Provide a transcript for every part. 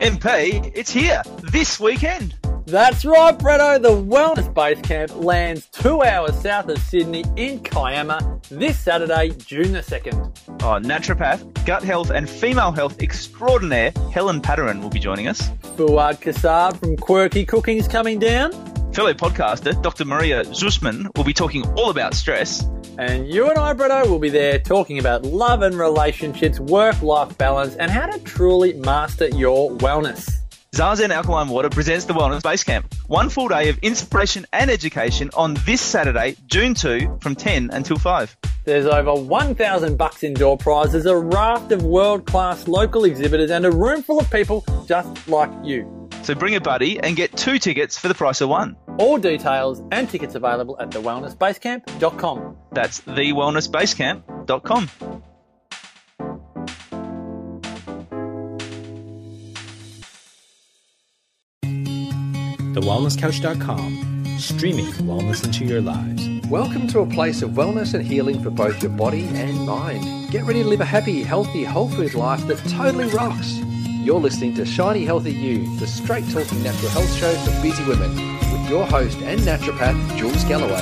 MP, it's here this weekend. That's right, Bretto. The Wellness Base Camp lands two hours south of Sydney in Kiama this Saturday, June the 2nd. Oh, naturopath, gut health, and female health extraordinaire Helen Padarin will be joining us. Fuad Kassab from Quirky Cooking is coming down. Fellow podcaster Dr. Maria Zusman will be talking all about stress. And you and I, Bretto, will be there talking about love and relationships, work life balance, and how to truly master your wellness. Zazen Alkaline Water presents the Wellness Base Camp. One full day of inspiration and education on this Saturday, June 2, from 10 until 5. There's over 1,000 bucks in door prizes, a raft of world-class local exhibitors, and a room full of people just like you. So bring a buddy and get two tickets for the price of one. All details and tickets available at thewellnessbasecamp.com. That's thewellnessbasecamp.com. TheWellnessCouch.com, streaming wellness into your lives. Welcome to a place of wellness and healing for both your body and mind. Get ready to live a happy, healthy, whole food life that totally rocks. You're listening to Shiny Healthy You, the straight talking natural health show for busy women, with your host and naturopath, Jules Galloway.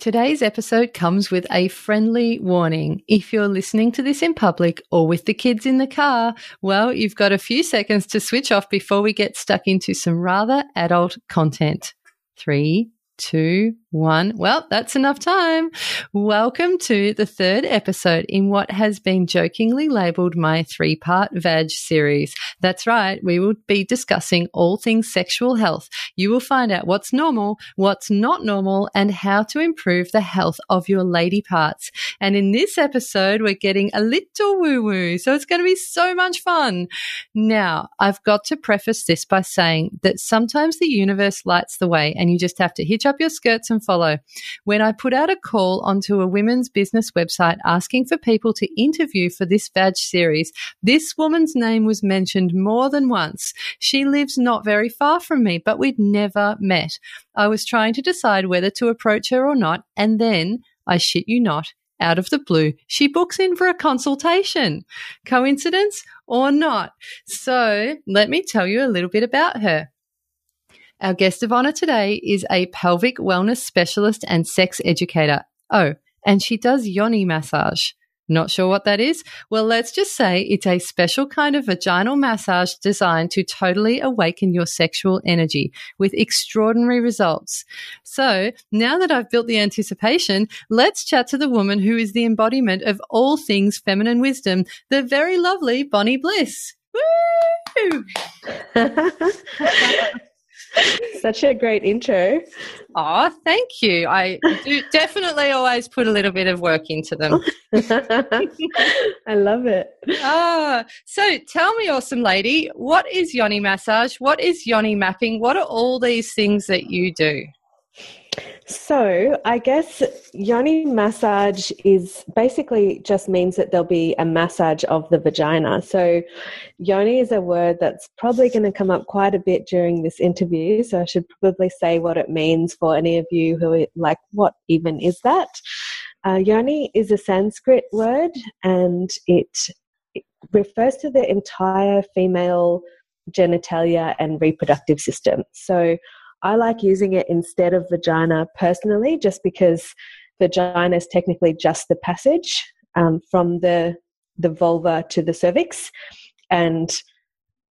Today's episode comes with a friendly warning. If you're listening to this in public or with the kids in the car, well, you've got a few seconds to switch off before we get stuck into some rather adult content. Three, two, one. Well, that's enough time. Welcome to the third episode in what has been jokingly labeled my three part VAG series. That's right. We will be discussing all things sexual health. You will find out what's normal, what's not normal, and how to improve the health of your lady parts. And in this episode, we're getting a little woo woo. So it's going to be so much fun. Now, I've got to preface this by saying that sometimes the universe lights the way and you just have to hitch up your skirts and follow. When I put out a call onto a women's business website asking for people to interview for this VAG series, this woman's name was mentioned more than once. She lives not very far from me, but we'd never met. I was trying to decide whether to approach her or not, and then, I shit you not, out of the blue, she books in for a consultation. Coincidence or not? So let me tell you a little bit about her. Our guest of honor today is a pelvic wellness specialist and sex educator. Oh, and she does yoni massage. Not sure what that is? Well, let's just say it's a special kind of vaginal massage designed to totally awaken your sexual energy with extraordinary results. So now that I've built the anticipation, let's chat to the woman who is the embodiment of all things feminine wisdom, the very lovely Bonnie Bliss. Woo! Such a great intro. Oh, thank you. I do definitely always put a little bit of work into them. I love it. Ah, so tell me, awesome lady, what is yoni massage? What is yoni mapping? What are all these things that you do? So, I guess yoni massage is basically just means that there'll be a massage of the vagina. So, yoni is a word that's probably going to come up quite a bit during this interview. So, I should probably say what it means for any of you who are like, what even is that? Uh, yoni is a Sanskrit word and it, it refers to the entire female genitalia and reproductive system. So, I like using it instead of vagina personally, just because vagina is technically just the passage um, from the the vulva to the cervix, and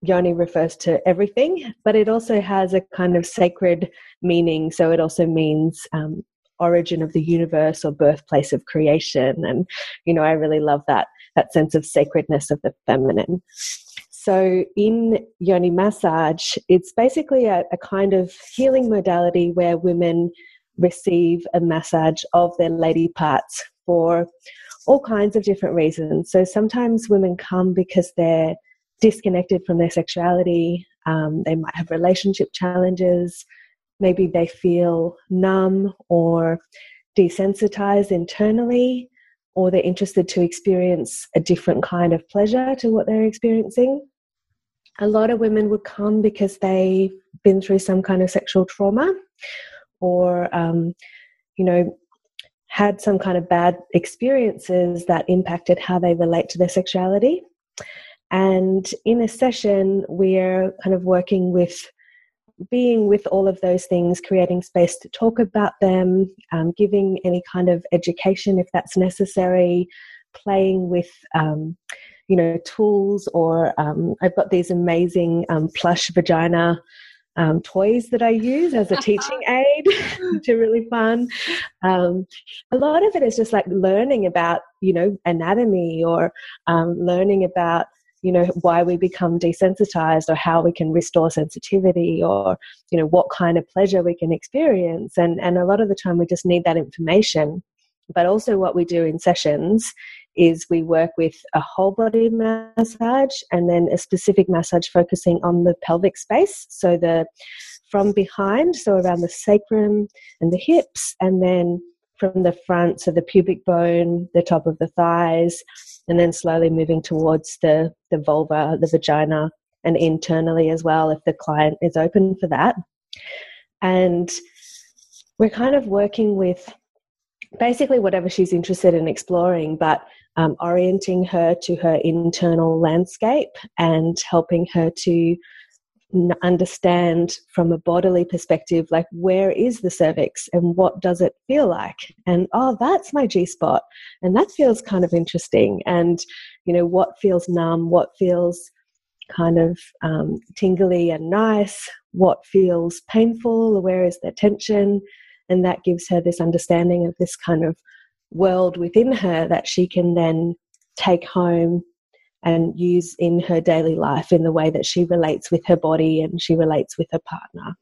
yoni refers to everything, but it also has a kind of sacred meaning. So it also means um, origin of the universe or birthplace of creation, and you know I really love that that sense of sacredness of the feminine. So, in yoni massage, it's basically a, a, kind of healing modality where women receive a massage of their lady parts for all kinds of different reasons. So, sometimes women come because they're disconnected from their sexuality, um, they might have relationship challenges, maybe they feel numb or desensitized internally. Or they're interested to experience a different kind of pleasure to what they're experiencing a lot of women would come because they've been through some kind of sexual trauma or um, you know had some kind of bad experiences that impacted how they relate to their sexuality. And in a session, we're kind of working with being with all of those things, creating space to talk about them, um, giving any kind of education if that's necessary, playing with, um, you know, tools, or um, I've got these amazing um, plush vagina. Um, toys that I use as a teaching aid, which are really fun. Um, a lot of it is just like learning about, you know, anatomy or learning about you know why we become desensitized or how we can restore sensitivity or you know what kind of pleasure we can experience and and a lot of the time we just need that information but also what we do in sessions is we work with a whole body massage and then a specific massage focusing on the pelvic space so the from behind so around the sacrum and the hips and then from the front, so the pubic bone, the top of the thighs, and then slowly moving towards the, the vulva, the vagina, and internally as well if the client is open for that. And we're kind of working with basically whatever she's interested in exploring, but um, orienting her to her internal landscape and helping her to understand from a bodily perspective like where is the cervix and what does it feel like? And oh that's my g spot. And that feels kind of interesting. And you know what feels numb what feels kind of um, tingly and nice what feels painful where is the tension? And that gives her this understanding of this kind of world within her that she can then take home and use in her daily life in the way that she relates with her body and she relates with her partner.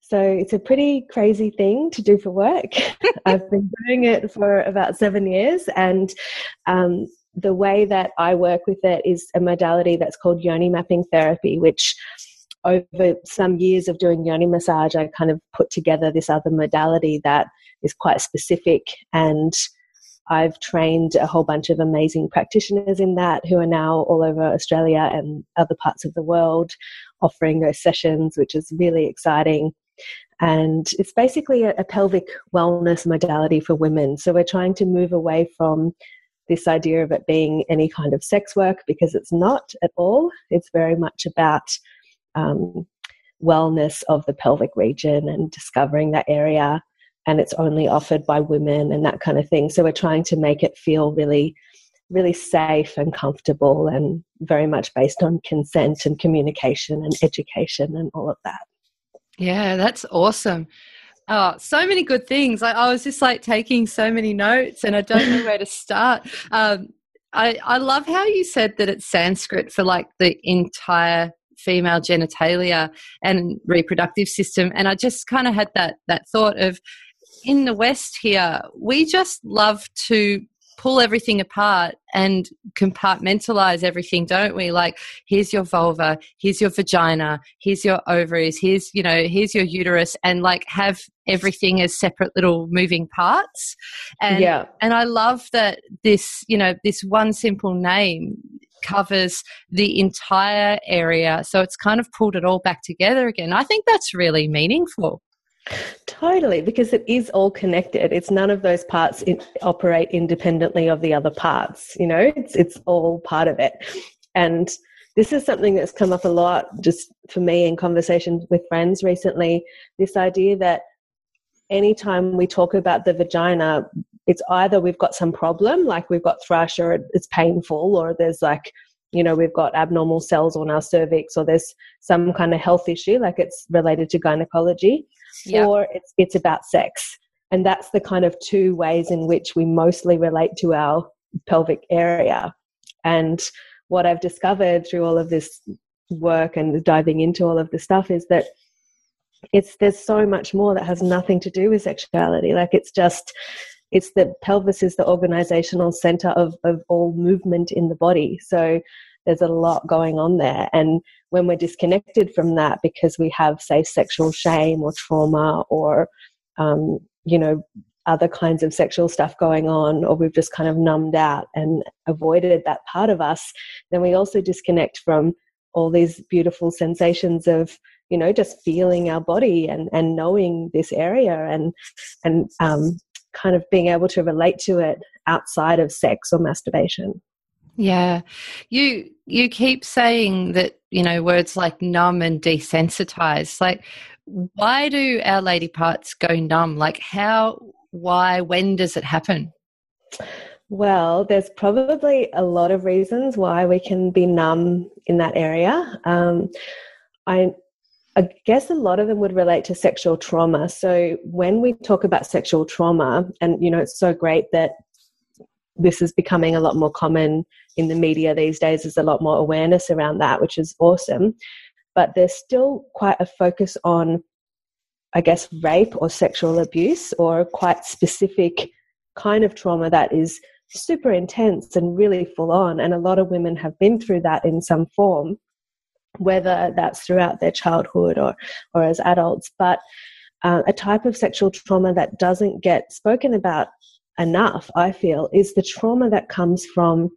So it's a pretty crazy thing to do for work. I've been doing it for about seven years, and um, the way that I work with it is a modality that's called yoni mapping therapy, which over some years of doing yoni massage, I kind of put together this other modality that is quite specific and I've trained a whole bunch of amazing practitioners in that who are now all over Australia and other parts of the world offering those sessions, which is really exciting. And it's basically a, a pelvic wellness modality for women. So we're trying to move away from this idea of it being any kind of sex work because it's not at all. It's very much about um, wellness of the pelvic region and discovering that area and it's only offered by women and that kind of thing. So we're trying to make it feel really, really safe and comfortable and very much based on consent and communication and education and all of that. Yeah, that's awesome. Oh, so many good things. I, I was just like taking so many notes and I don't know where to start. Um, I, I love how you said that it's Sanskrit for like the entire female genitalia and reproductive system and i just kind of had that that thought of in the West here, we just love to pull everything apart and compartmentalize everything, don't we? Like, here's your vulva, here's your vagina, here's your ovaries, here's, you know, here's your uterus, and like have everything as separate little moving parts. And, yeah. and I love that this, you know, this one simple name covers the entire area. So it's kind of pulled it all back together again. I think that's really meaningful. Totally, because it is all connected. It's none of those parts in, operate independently of the other parts. You know, it's it's all part of it. And this is something that's come up a lot, just for me in conversations with friends recently. This idea that anytime we talk about the vagina, it's either we've got some problem, like we've got thrush, or it's painful, or there's like you know we've got abnormal cells on our cervix or there's some kind of health issue like it's related to gynecology yep. or it's it's about sex. And that's the kind of two ways in which we mostly relate to our pelvic area. And what i've discovered through all of this work and diving into all of this stuff is that it's there's so much more that has nothing to do with sexuality. Like it's just it's the pelvis is the organizational center of, of all movement in the body. So there's a lot going on there. And when we're disconnected from that because we have, say, sexual shame or trauma or, um, you know, other kinds of sexual stuff going on, or we've just kind of numbed out and avoided that part of us, then we also disconnect from all these beautiful sensations of you know just feeling our body and and knowing this area and and um, kind of being able to relate to it outside of sex or masturbation. Yeah. You you keep saying that, you know, words like numb and desensitized. Like why do our lady parts go numb? Like how why when does it happen? Well, there's probably a lot of reasons why we can be numb in that area. Um, I, I guess a lot of them would relate to sexual trauma. So when we talk about sexual trauma, and you know, it's so great that this is becoming a lot more common in the media these days. There's a lot more awareness around that, which is awesome. But there's still quite a focus on, I guess, rape or sexual abuse or quite specific kind of trauma that is super intense and really full on. And a lot of women have been through that in some form, whether that's throughout their childhood or, or as adults. But uh, a type of sexual trauma that doesn't get spoken about enough, I feel, is the trauma that comes from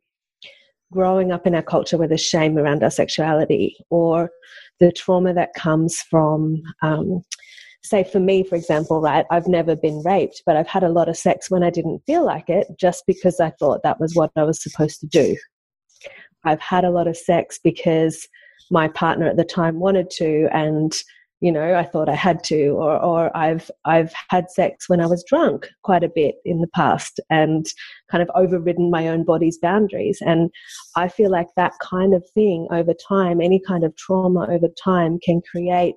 growing up in our culture where there's shame around our sexuality or the trauma that comes from um, say for me, for example, right, I've never been raped, but I've had a lot of sex when I didn't feel like it just because I thought that was what I was supposed to do. I've had a lot of sex because my partner at the time wanted to and you know I thought I had to or or I've I've had sex when I was drunk quite a bit in the past and kind of overridden my own body's boundaries and I feel like that kind of thing over time any kind of trauma over time can create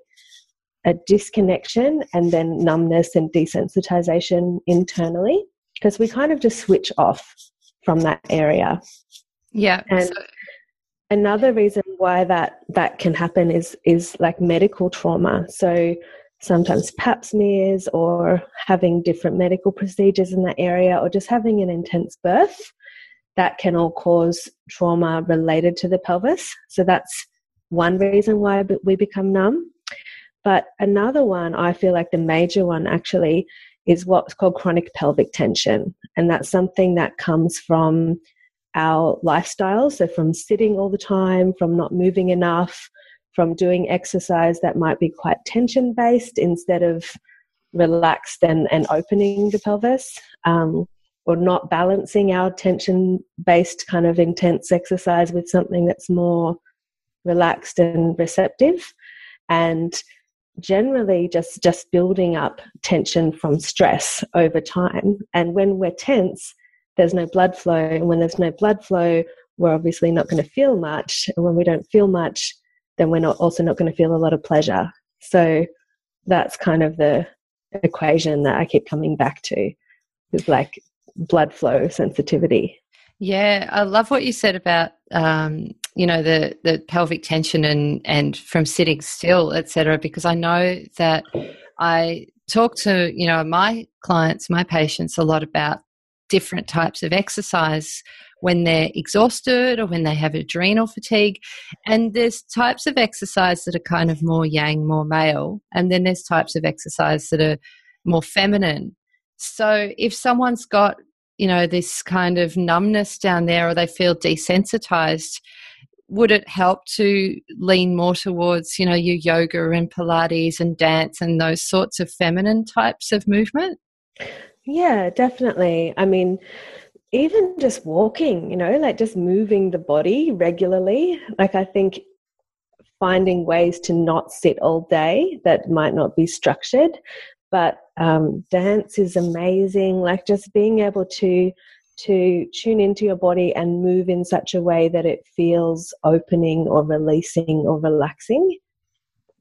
a disconnection and then numbness and desensitization internally because we kind of just switch off from that area. Yeah. And so. another reason why that that can happen is is like medical trauma. So sometimes pap smears or having different medical procedures in that area or just having an intense birth that can all cause trauma related to the pelvis. So that's one reason why we become numb. But another one, I feel like the major one actually, is what's called chronic pelvic tension. And that's something that comes from our lifestyle. So, from sitting all the time, from not moving enough, from doing exercise that might be quite tension based instead of relaxed and, and opening the pelvis, um, or not balancing our tension based kind of intense exercise with something that's more relaxed and receptive. And generally just just building up tension from stress over time and when we're tense there's no blood flow and when there's no blood flow we're obviously not going to feel much and when we don't feel much then we're not also not going to feel a lot of pleasure. So that's kind of the equation that i keep coming back to is like blood flow sensitivity. Yeah i love what you said about um, you know the the pelvic tension and and from sitting still etc because i know that i talk to you know my clients my patients a lot about different types of exercise when they're exhausted or when they have adrenal fatigue. And there's types of exercise that are kind of more yang more male. And then there's types of exercise that are more feminine. So if someone's got you know this kind of numbness down there or they feel desensitized would it help to lean more towards you know your yoga and pilates and dance and those sorts of feminine types of movement yeah definitely i mean even just walking you know like just moving the body regularly like i think finding ways to not sit all day that might not be structured but um, dance is amazing like just being able to to tune into your body and move in such a way that it feels opening or releasing or relaxing.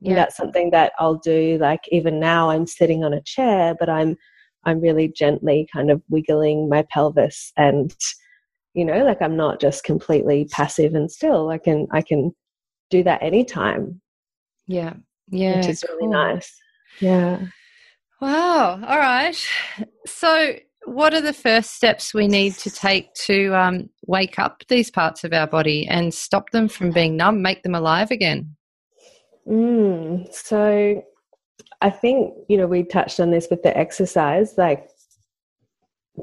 Yeah. That's something that I'll do. Like even now, I'm sitting on a chair, but I'm I'm really gently kind of wiggling my pelvis, and you know, like I'm not just completely passive and still. I can I can do that anytime. Yeah, yeah, which is cool. really nice. Yeah. Wow. All right. So what are the first steps we need to take to um, wake up these parts of our body and stop them from being numb, make them alive again? Mm, so I think, you know, we touched on this with the exercise, like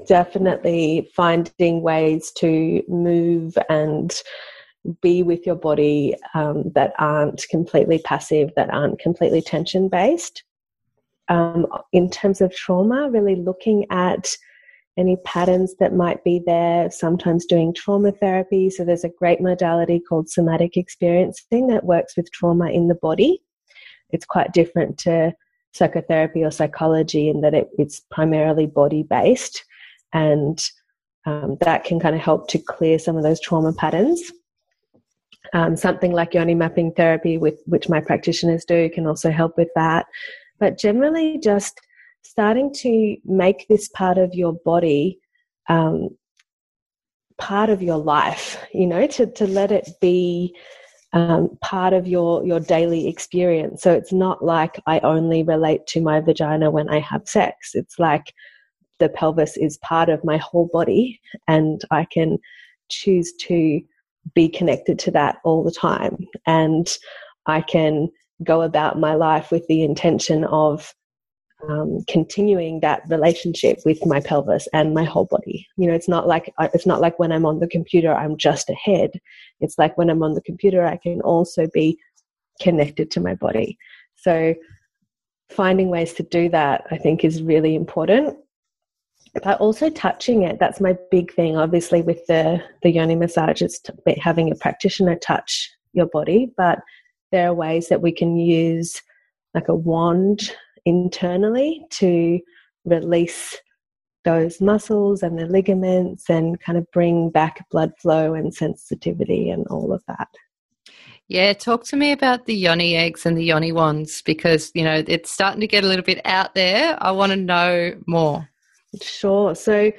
definitely finding ways to move and be with your body um, that aren't completely passive, that aren't completely tension based. um, in terms of trauma, really looking at any patterns that might be there, sometimes doing trauma therapy. So there's a great modality called somatic experiencing that works with trauma in the body. It's quite different to psychotherapy or psychology in that it, it's primarily body based and um, that can kind of help to clear some of those trauma patterns. Um, something like yoni mapping therapy, with which my practitioners do, can also help with that. But generally, just starting to make this part of your body um, part of your life, you know, to, to let it be um, part of your, your daily experience. So it's not like I only relate to my vagina when I have sex. It's like the pelvis is part of my whole body and I can choose to be connected to that all the time. And I can go about my life with the intention of um, continuing that relationship with my pelvis and my whole body. You know, it's not like it's not like when I'm on the computer, I'm just a head. It's like when I'm on the computer, I can also be connected to my body. So, finding ways to do that, I think, is really important. But also touching it, that's my big thing. Obviously, with the the yoni massage, it's having a practitioner touch your body, but there are ways that we can use like a wand internally to release those muscles and the ligaments and kind of bring back blood flow and sensitivity and all of that. Yeah, talk to me about the yoni eggs and the yoni wands because, you know, it's starting to get a little bit out there. I want to know more. Sure. So,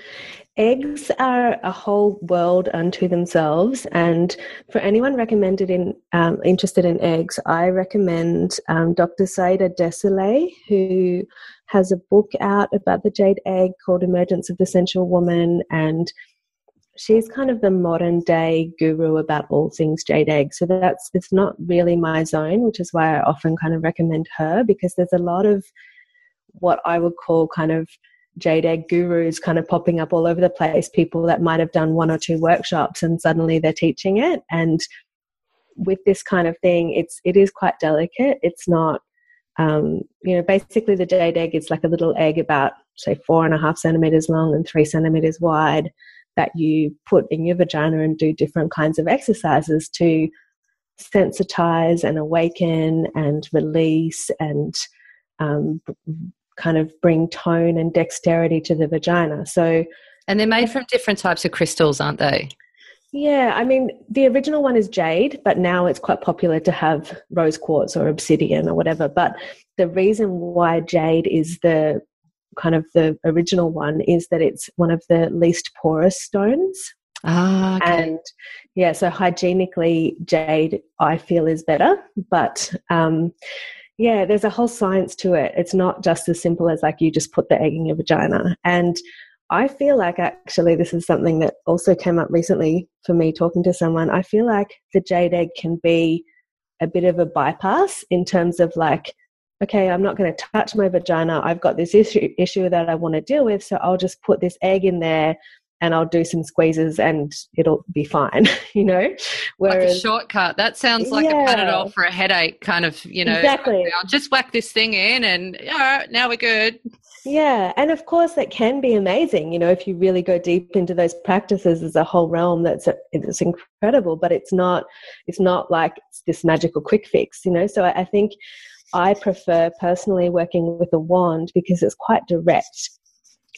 eggs are a whole world unto themselves, and for anyone recommended in um, interested in eggs, I recommend um, Dr. Saida Desilets, who has a book out about the jade egg called Emergence of the Sensual Woman, and she's kind of the modern day guru about all things jade egg. So that's it's not really my zone, which is why I often kind of recommend her because there's a lot of what I would call kind of jade egg gurus kind of popping up all over the place people that might have done one or two workshops and suddenly they're teaching it. And with this kind of thing it's it is quite delicate. It's not um, you know basically the jade egg is like a little egg about say four and a half centimeters long and three centimeters wide that you put in your vagina and do different kinds of exercises to sensitize and awaken and release and um, kind of bring tone and dexterity to the vagina. So, and they're made from different types of crystals, aren't they? Yeah, I mean, the original one is jade, but now it's quite popular to have rose quartz or obsidian or whatever. But the reason why jade is the kind of the original one is that it's one of the least porous stones. Ah, okay. and yeah, so hygienically, jade I feel is better, but um, yeah, there's a whole science to it. It's not just as simple as like you just put the egg in your vagina. And I feel like actually this is something that also came up recently for me talking to someone. I feel like the jade egg can be a bit of a bypass in terms of like, okay, I'm not going to touch my vagina. I've got this issue issue that I want to deal with, so I'll just put this egg in there and I'll do some squeezes and it'll be fine, you know? Whereas, like a shortcut. That sounds like yeah. a Panadol for a headache, kind of, you know. Exactly. I'll just whack this thing in and all right, now we're good. Yeah, and of course that can be amazing. You know, if you really go deep into those practices, there's a whole realm that's it's incredible. But it's not it's not like this magical quick fix. You know, so I, I think I prefer personally working with a wand because it's quite direct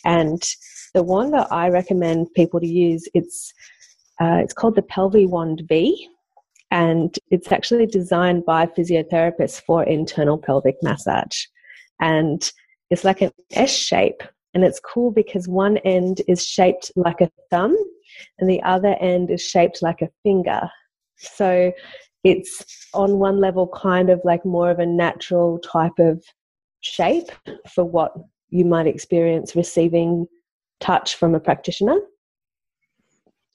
and the wand that I recommend people to use, it's uh, it's called the Pelvi Wand V, and it's actually designed by physiotherapists for internal pelvic massage. And it's like an S shape, and it's cool because one end is shaped like a thumb, and the other end is shaped like a finger. So it's on one level kind of like more of a natural type of shape for what you might experience receiving touch from a practitioner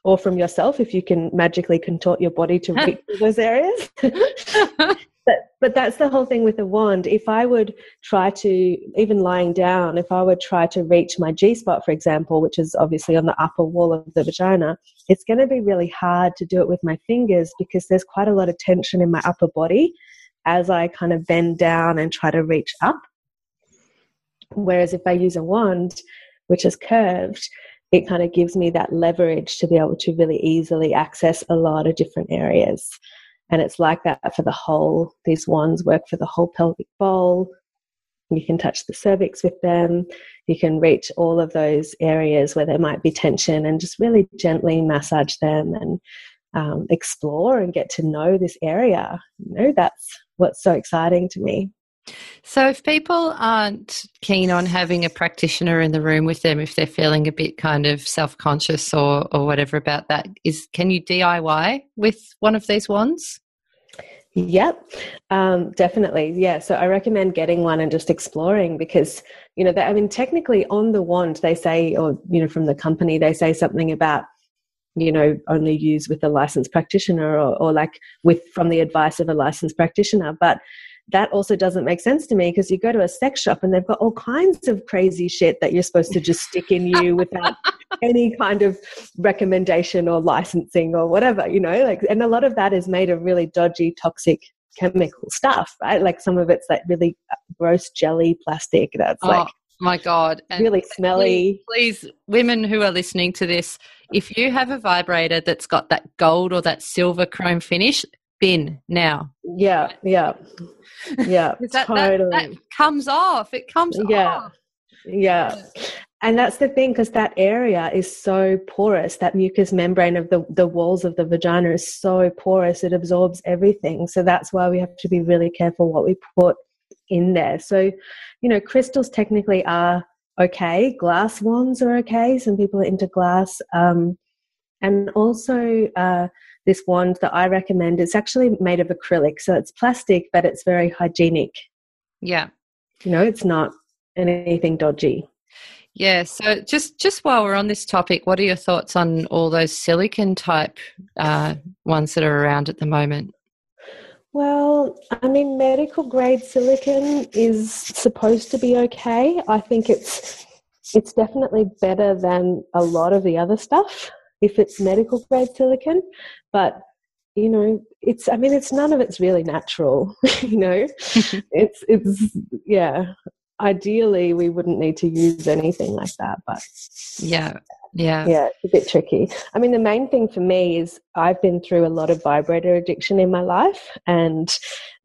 or from yourself if you can magically contort your body to reach those areas. but but that's the whole thing with a wand. If I would try to even lying down, if I would try to reach my G spot, for example, which is obviously on the upper wall of the vagina, it's going to be really hard to do it with my fingers because there's quite a lot of tension in my upper body as I kind of bend down and try to reach up. Whereas if I use a wand, which is curved, it kind of gives me that leverage to be able to really easily access a lot of different areas. And it's like that for the whole, these wands work for the whole pelvic bowl. You can touch the cervix with them. You can reach all of those areas where there might be tension and just really gently massage them and um, explore and get to know this area. You know, that's what's so exciting to me. So, if people aren't keen on having a practitioner in the room with them, if they're feeling a bit kind of self conscious or, or whatever about that, is can you DIY with one of these wands? Yep, um, definitely. Yeah, so I recommend getting one and just exploring because you know, they, I mean, technically on the wand they say, or you know, from the company they say something about you know only use with a licensed practitioner or, or like with from the advice of a licensed practitioner, but that also doesn't make sense to me because you go to a sex shop and they've got all kinds of crazy shit that you're supposed to just stick in you without any kind of recommendation or licensing or whatever, you know, like, and a lot of that is made of really dodgy, toxic chemical stuff, right? Like some of it's like really uh, gross jelly plastic that's oh. like my God. And really smelly. Please, please, women who are listening to this, if you have a vibrator that's got that gold or that silver chrome finish, bin now. Yeah, yeah. Yeah, that, totally. That, that, comes off. It comes yeah. off. Yeah. And that's the thing, because that area is so porous. That mucous membrane of the, the walls of the vagina is so porous, it absorbs everything. So that's why we have to be really careful what we put in there. So, you know, crystals technically are okay. Glass wands are okay. Some people are into glass. Um, and also, uh, this wand that I recommend. It's actually made of acrylic, so it's plastic, but it's very hygienic. Yeah. You know, it's not anything dodgy. Yeah. So just just while we're on this topic, what are your thoughts on all those silicon type uh, ones that are around at the moment? Well, I mean, medical grade silicon is supposed to be okay. I think it's it's definitely better than a lot of the other stuff if it's medical grade silicon, but you know, it's I mean, it's none of it's really natural. you know, it's it's yeah. Ideally, we wouldn't need to use anything like that, but yeah, yeah, yeah, it's a bit tricky. I mean, the main thing for me is I've been through a lot of vibrator addiction in my life, and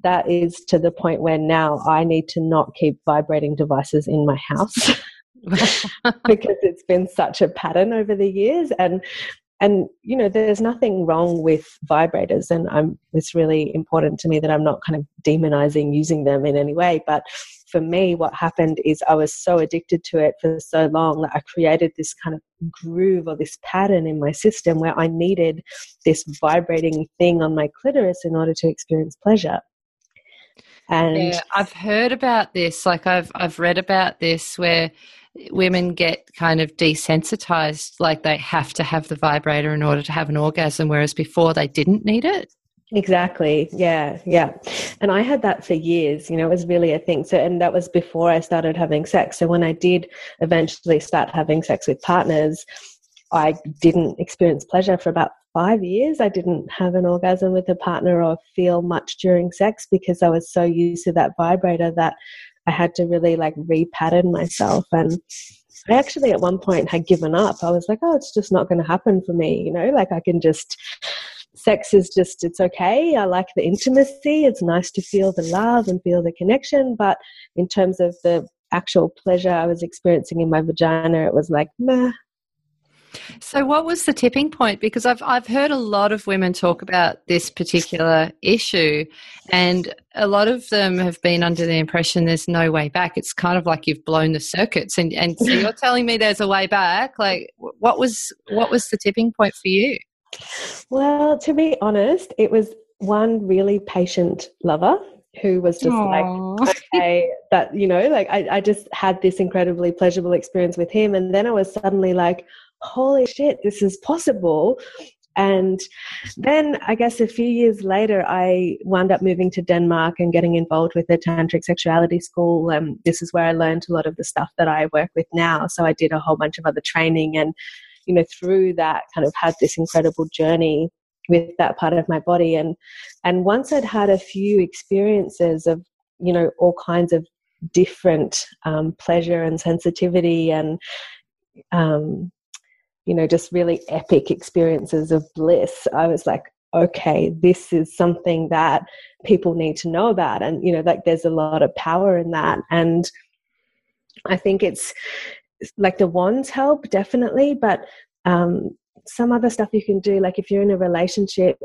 that is to the point where now I need to not keep vibrating devices in my house. because it's been such a pattern over the years and and you know there's nothing wrong with vibrators and i'm it's really important to me that i'm not kind of demonizing using them in any way. But for me what happened is i was so addicted to it for so long that i created this kind of groove or this pattern in my system where i needed this vibrating thing on my clitoris in order to experience pleasure and yeah, i've heard about this like i've i've read about this where women get kind of desensitized, like they have to have the vibrator in order to have an orgasm, whereas before they didn't need it. Exactly. Yeah. Yeah. And I had that for years, you know, it was really a thing. So, and that was before I started having sex. So, when I did eventually start having sex with partners, I didn't experience pleasure for about five years. I didn't have an orgasm with a partner or feel much during sex because I was so used to that vibrator that I had to really like repattern myself. And I actually at one point had given up. I was like, oh, it's just not going to happen for me. You know, like I can just, sex is just, it's okay. I like the intimacy. It's nice to feel the love and feel the connection. But in terms of the actual pleasure I was experiencing in my vagina, it was like, meh, so, what was the tipping point? Because I've I've heard a lot of women talk about this particular issue, and a lot of them have been under the impression there's no way back. It's kind of like you've blown the circuits, and and so you're telling me there's a way back. Like, what was what was the tipping point for you? Well, to be honest, it was one really patient lover who was just Aww. like, okay, that, you know, like I, I just had this incredibly pleasurable experience with him. And then I was suddenly like, holy shit, this is possible. And then I guess a few years later, I wound up moving to Denmark and getting involved with a tantric sexuality school. And this is where I learned a lot of the stuff that I work with now. So I did a whole bunch of other training and, you know, through that kind of had this incredible journey with that part of my body. And, and once I'd had a few experiences of, you know, all kinds of different um, pleasure and sensitivity and um, you know just really epic experiences of bliss. I was like okay this is something that people need to know about. And you know like there's a lot of power in that. And i think it's like the wands help definitely. But um, some other stuff you can do like if you're in a relationship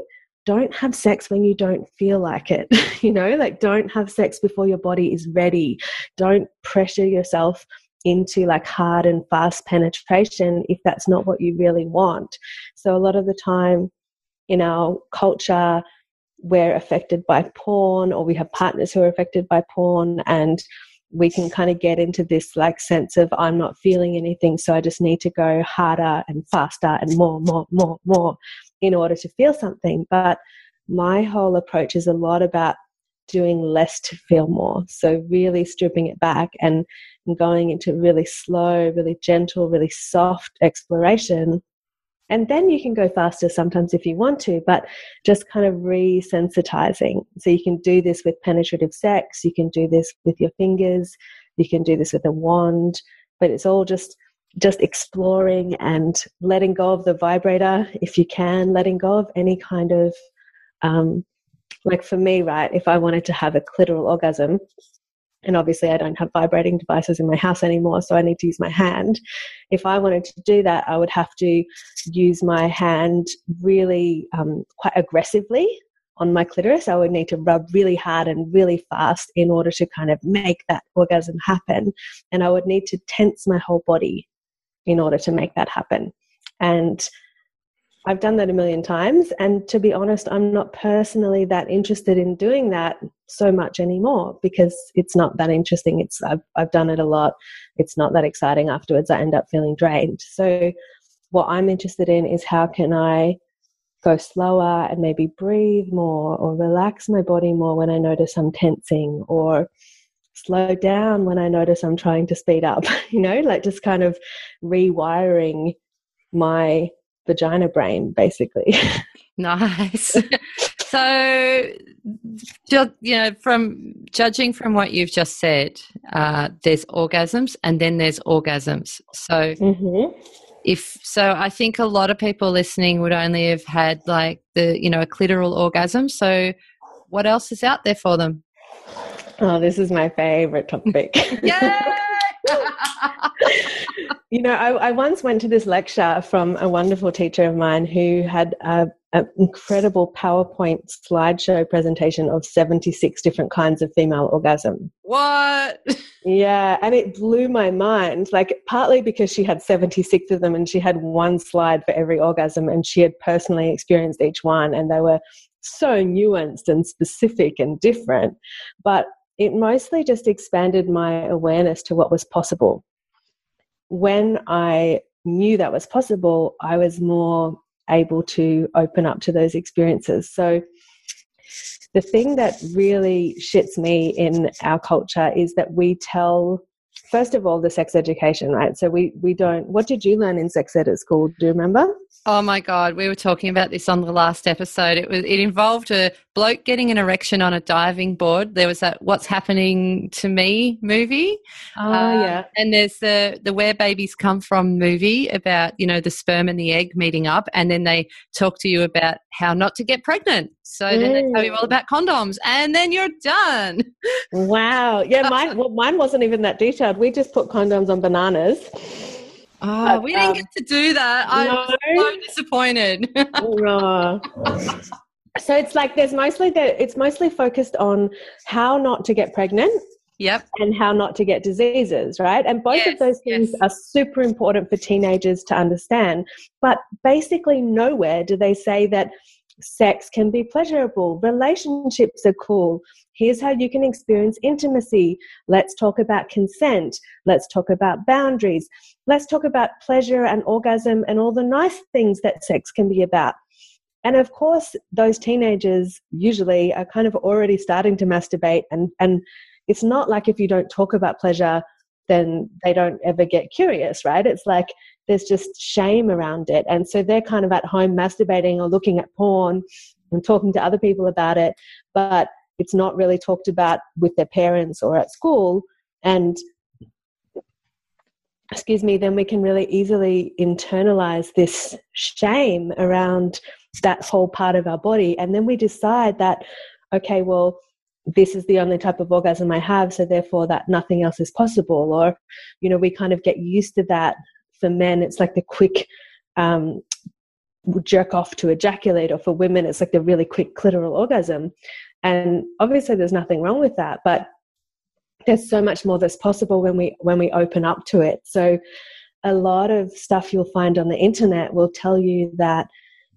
don't have sex when you don't feel like it. You know like don't have sex before your body is ready. Don't pressure yourself into like hard and fast penetration if that's not what you really want so a lot of the time in our culture we're affected by porn or we have partners who are affected by porn and we can kind of get into this like sense of I'm not feeling anything, so I just need to go harder and faster and more, more, more, more in order to feel something. But my whole approach is a lot about doing less to feel more. So really stripping it back and going into really slow, really gentle, really soft exploration and then you can go faster sometimes if you want to, but just kind of resensitizing. So you can do this with penetrative sex, you can do this with your fingers, you can do this with a wand, but it's all just just exploring and letting go of the vibrator if you can, letting go of any kind of um, like for me, right? If I wanted to have a clitoral orgasm, and obviously I don't have vibrating devices in my house anymore, so I need to use my hand. If I wanted to do that, I would have to use my hand really um, quite aggressively on my clitoris. I would need to rub really hard and really fast in order to kind of make that orgasm happen. And I would need to tense my whole body in order to make that happen. And I've done that a million times. And to be honest, I'm not personally that interested in doing that so much anymore because it's not that interesting. It's I've, I've done it a lot. It's not that exciting afterwards. I end up feeling drained. So what I'm interested in is how can I go slower and maybe breathe more or relax my body more when I notice I'm tensing or slow down when I notice I'm trying to speed up, you know, like just kind of rewiring my vagina brain, basically. nice. so, you know, from judging from what you've just said, uh, there's orgasms and then there's orgasms. So, mm-hmm. if so, I think a lot of people listening would only have had like the you know a clitoral orgasm. So, what else is out there for them? Oh, this is my favorite topic. yeah. you know, I, I, once went to this lecture from a wonderful teacher of mine who had an incredible PowerPoint slideshow presentation of 76 different kinds of female orgasm. What? Yeah, and it blew my mind. Like, partly because she had 76 of them and she had one slide for every orgasm and she had personally experienced each one and they were so nuanced and specific and different. But it mostly just expanded my awareness to what was possible. When I knew that was possible, I was more able to open up to those experiences. So, the thing that really shits me in our culture is that we tell, first of all, the sex education, right? So, we, we don't, what did you learn in sex ed at school? Do you remember? Oh my God, we were talking about this on the last episode. It was it involved a bloke getting an erection on a diving board. There was that "What's Happening to Me" movie. Oh uh, yeah, and there's the the Where Babies Come From movie about you know the sperm and the egg meeting up, and then they talk to you about how not to get pregnant. So mm. then they tell you all mm. about condoms, and then you're done. Wow, yeah, mine well, mine wasn't even that detailed. We just put condoms on bananas. Oh, but, we didn't um, get to do that. I no. was so disappointed. no. So it's like there's mostly that it's mostly focused on how not to get pregnant. Yep. And how not to get diseases, right? And both yes, of those things yes. are super important for teenagers to understand. But basically, nowhere do they say that sex can be pleasurable, relationships are cool. Here's how you can experience intimacy. Let's talk about consent. Let's talk about boundaries. Let's talk about pleasure and orgasm and all the nice things that sex can be about. And of course, those teenagers usually are kind of already starting to masturbate, and, and it's not like if you don't talk about pleasure, then they don't ever get curious, right? It's like there's just shame around it. And so they're kind of at home masturbating or looking at porn and talking to other people about it, but it's not really talked about with their parents or at school And excuse me, then we can really easily internalize this shame around that whole part of our body. And then we decide that, okay, well, this is the only type of orgasm I have, so therefore that nothing else is possible. Or, you know, we kind of get used to that. For men, it's like the quick um, jerk off to ejaculate, or for women, it's like the really quick clitoral orgasm. And obviously, there's nothing wrong with that, but there's so much more that's possible when we when we open up to it. So, a lot of stuff you'll find on the internet will tell you that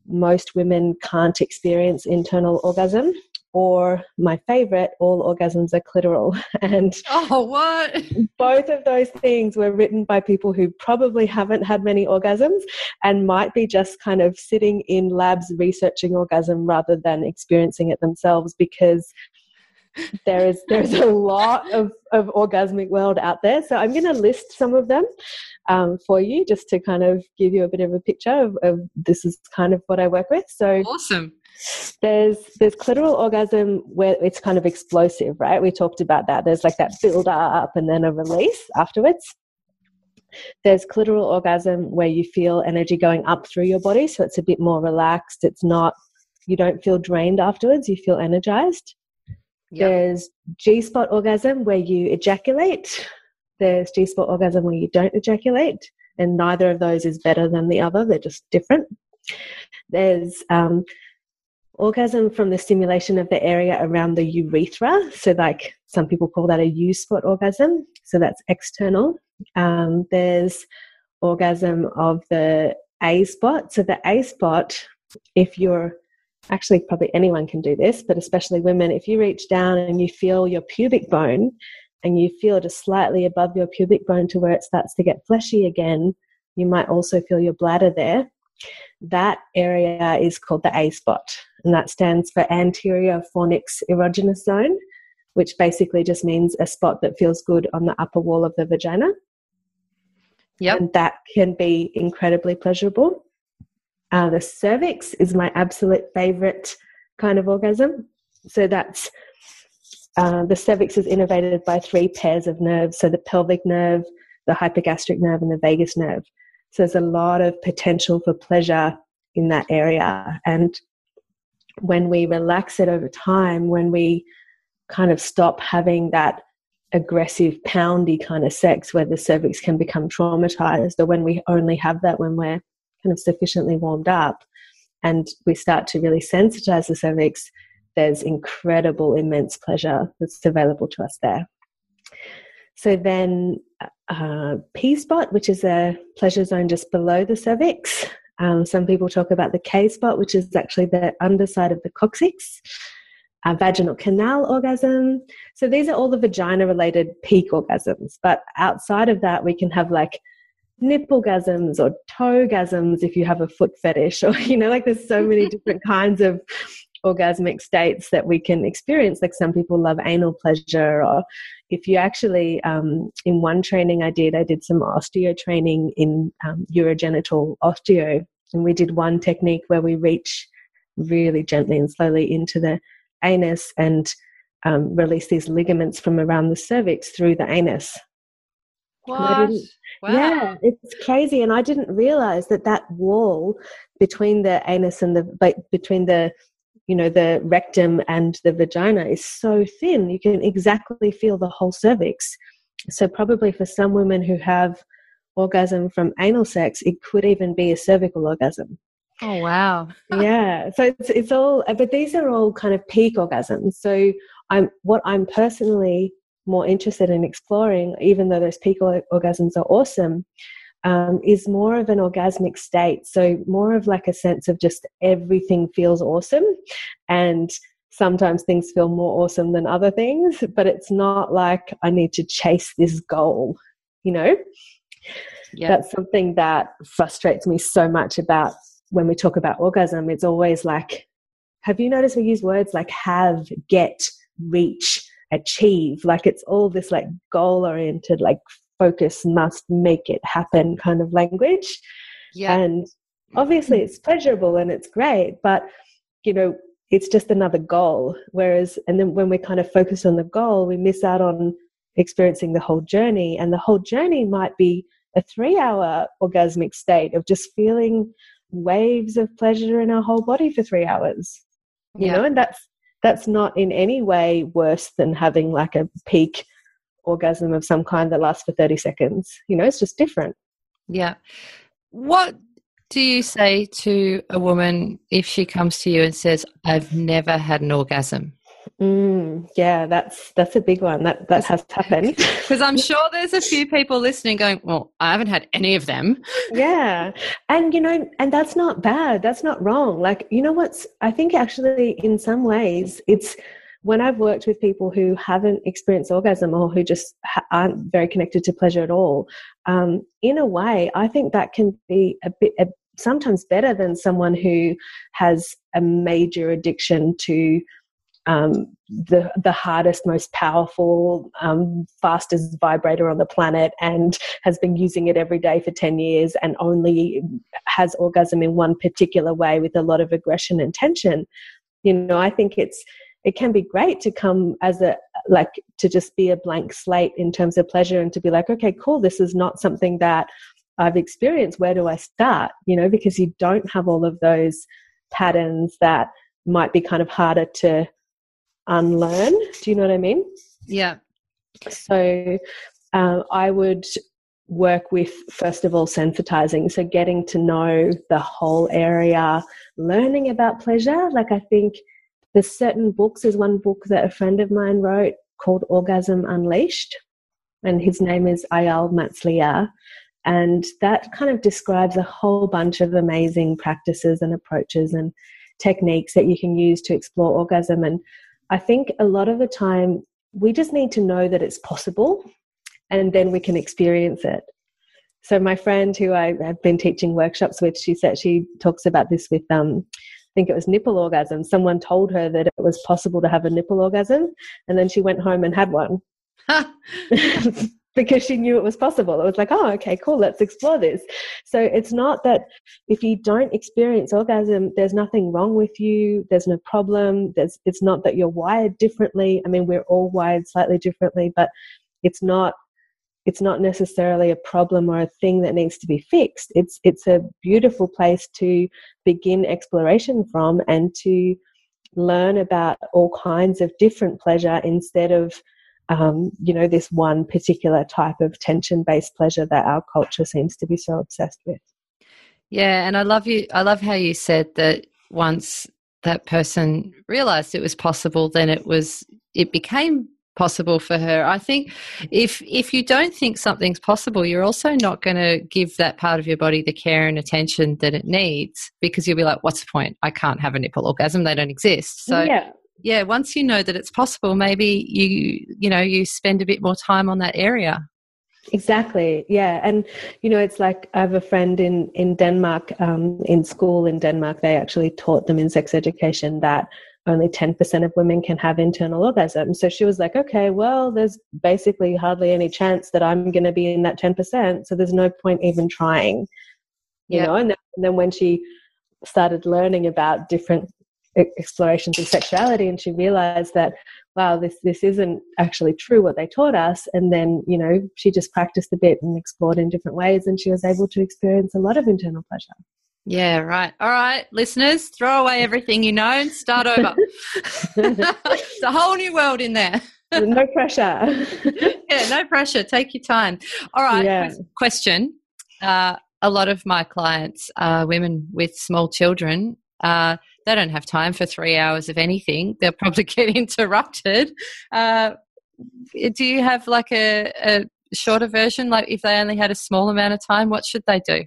most women can't experience internal orgasm or my favorite, all orgasms are clitoral. And oh, what? both of those things were written by people who probably haven't had many orgasms and might be just kind of sitting in labs researching orgasm rather than experiencing it themselves because there is there's a lot of, of orgasmic world out there. So I'm going to list some of them um, for you just to kind of give you a bit of a picture of, of this is kind of what I work with. So awesome. There's there's clitoral orgasm where it's kind of explosive, right? We talked about that. There's like that build up and then a release afterwards. There's clitoral orgasm where you feel energy going up through your body, so it's a bit more relaxed. It's not you don't feel drained afterwards, you feel energized. Yep. There's G spot orgasm where you ejaculate. There's G spot orgasm where you don't ejaculate, and neither of those is better than the other. They're just different. There's um, orgasm from the stimulation of the area around the urethra. So, like some people call that a U spot orgasm. So, that's external. Um, there's orgasm of the A spot. So, the A spot, if you're actually probably anyone can do this, but especially women, if you reach down and you feel your pubic bone and you feel just slightly above your pubic bone to where it starts to get fleshy again, you might also feel your bladder there. That area is called the A spot, and that stands for anterior fornix erogenous zone, which basically just means a spot that feels good on the upper wall of the vagina. Yep. And that can be incredibly pleasurable. Uh, the cervix is my absolute favorite kind of orgasm. So that's uh, the cervix is innervated by three pairs of nerves. So the pelvic nerve, the hypogastric nerve, and the vagus nerve. So there's a lot of potential for pleasure in that area. And when we relax it over time, when we kind of stop having that aggressive, poundy kind of sex where the cervix can become traumatized, or when we only have that when we're kind of sufficiently warmed up and we start to really sensitize the cervix, there's incredible, immense pleasure that's available to us there. So then uh, P spot, which is a pleasure zone just below the cervix. Um, some people talk about the K spot, which is actually the underside of the coccyx. A vaginal canal orgasm. So these are all the vagina related peak orgasms. But outside of that, we can have like nipple gasms or toe gasms if you have a foot fetish, or, you know, like there's so many different kinds of orgasmic states that we can experience. Like some people love anal pleasure, or if you actually, um, in one training I did, I did some osteo training in um, urogenital osteo, and we did one technique where we reach really gently and slowly into the anus and um, release these ligaments from around the cervix through the anus. What? Wow. Yeah, it's crazy, and I didn't realize that that wall between the anus and the between the you know the rectum and the vagina is so thin you can exactly feel the whole cervix. So probably for some women who have orgasm from anal sex it could even be a cervical orgasm. Oh wow. Yeah so it's, it's all but these are all kind of peak orgasms. So i'm what i'm personally more interested in exploring even though those peak orgasms are awesome um, is more of an orgasmic state. So, more of like a sense of just everything feels awesome. And sometimes things feel more awesome than other things, but it's not like I need to chase this goal, you know? Yep. That's something that frustrates me so much about when we talk about orgasm. It's always like, have you noticed we use words like have, get, reach, achieve? Like it's all this like goal oriented, like focus must make it happen kind of language. Yeah. And obviously it's pleasurable and it's great, but you know, it's just another goal. Whereas, and then when we kind of focus on the goal, we miss out on experiencing the whole journey. And the whole journey might be a three hour orgasmic state of just feeling waves of pleasure in our whole body for three hours. You Yeah. know, and that's that's not in any way worse than having like a peak orgasm of some kind that lasts for 30 seconds. You know, it's just different. Yeah. What do you say to a woman if she comes to you and says, I've never had an orgasm? Mm, yeah, that's that's a big one. That that has happened. Because I'm sure there's a few people listening going, Well, I haven't had any of them. yeah and you know and that's not bad that's not wrong like you know what's i think actually in some ways it's when i've worked with people who haven't experienced orgasm or who just ha- aren't very connected to pleasure at all um, in a way i think that can be a bit a, sometimes better than someone who has a major addiction to um, the the hardest, most powerful, um, fastest vibrator on the planet, and has been using it every day for ten years, and only has orgasm in one particular way with a lot of aggression and tension. You know, I think it's it can be great to come as a like to just be a blank slate in terms of pleasure and to be like, okay, cool, this is not something that I've experienced. Where do I start? You know, because you don't have all of those patterns that might be kind of harder to unlearn. Do you know what I mean? Yeah. So um, I would work with, first of all, sensitizing. So getting to know the whole area, learning about pleasure. Like I think there's certain books. There's one book that a friend of mine wrote called Orgasm Unleashed, and his name is Ayal Matsliya. And that kind of describes a whole bunch of amazing practices and approaches and techniques that you can use to explore orgasm. And I think a lot of the time we just need to know that it's possible and then we can experience it. So my friend who I have been teaching workshops with, she said she talks about this with um think it was nipple orgasm. Someone told her that it was possible to have a nipple orgasm and then she went home and had one. because she knew it was possible. It was like, oh, okay, cool, let's explore this. So it's not that if you don't experience orgasm, there's nothing wrong with you, there's no problem. There's it's not that you're wired differently. I mean, we're all wired slightly differently, but it's not it's not necessarily a problem or a thing that needs to be fixed. It's it's a beautiful place to begin exploration from and to learn about all kinds of different pleasure instead of um, you know, this one particular type of tension based pleasure that our culture seems to be so obsessed with. Yeah, and I love you. I love how you said that once that person realized it was possible, then it was it became possible for her. I think if if you don't think something's possible, you're also not going to give that part of your body the care and attention that it needs because you'll be like, "What's the point? I can't have a nipple orgasm; they don't exist." So yeah, yeah, once you know that it's possible, maybe you you know you spend a bit more time on that area. Exactly. Yeah, and you know, it's like I have a friend in in Denmark. Um, in school in Denmark, they actually taught them in sex education that only ten percent of women can have internal orgasm. So she was like, "Okay, well, there's basically hardly any chance that I'm going to be in that ten percent. So there's no point even trying." You Yeah. know, and then, and then when she started learning about different explorations of sexuality, and she realized that wow, this this isn't actually true what they taught us. And then, you know, she just practiced a bit and explored in different ways, and she was able to experience a lot of internal pleasure. Yeah, right. All right, listeners, throw away everything you know and start over. it's a whole new world in there. no pressure. yeah, no pressure. Take your time. All right. Yeah. Question. Uh, a lot of my clients are women with small children. Uh, they don't have time for three hours of anything. They'll probably get interrupted. Uh, do you have like a, a shorter version? Like if they only had a small amount of time, what should they do?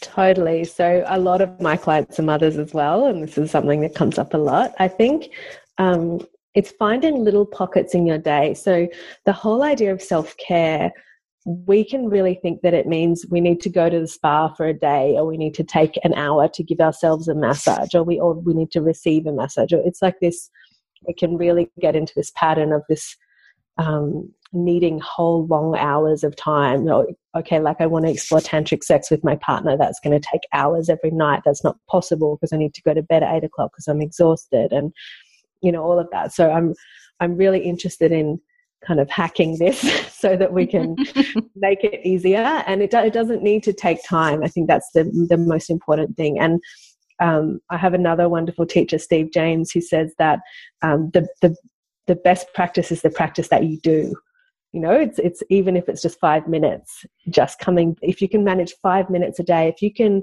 Totally. So, a lot of my clients are mothers as well, and this is something that comes up a lot. I think um, it's finding little pockets in your day. So, the whole idea of self care, we can really think that it means we need to go to the spa for a day, or we need to take an hour to give ourselves a massage, or we or we need to receive a massage. It's like this. We can really get into this pattern of this um, needing whole long hours of time. Okay, like I want to explore tantric sex with my partner. That's going to take hours every night. That's not possible because I need to go to bed at eight o'clock because I'm exhausted, and you know all of that. So I'm I'm really interested in kind of hacking this so that we can make it easier. And it, do, it doesn't need to take time. I think that's the, the most important thing. And um, I have another wonderful teacher, Steve James, who says that um, the, the, the best practice is the practice that you do. You know, it's, it's even if it's just five minutes, just coming, if you can manage five minutes a day, if you can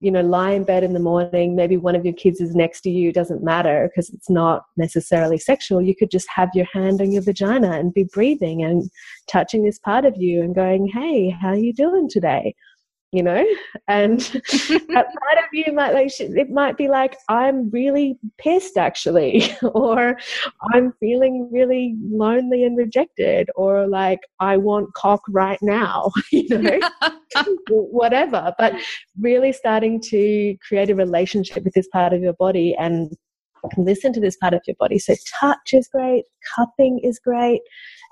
you know, lie in bed in the morning, maybe one of your kids is next to you, doesn't matter because it's not necessarily sexual. You could just have your hand on your vagina and be breathing and touching this part of you and going, Hey, how are you doing today? You know? And that part of you might like it might be like i'm really pissed actually or i'm feeling really lonely and rejected or like i want cock right now you know? Whatever. But really starting to create a relationship with this part of your body and listen to this part of your body. So touch is great cupping is great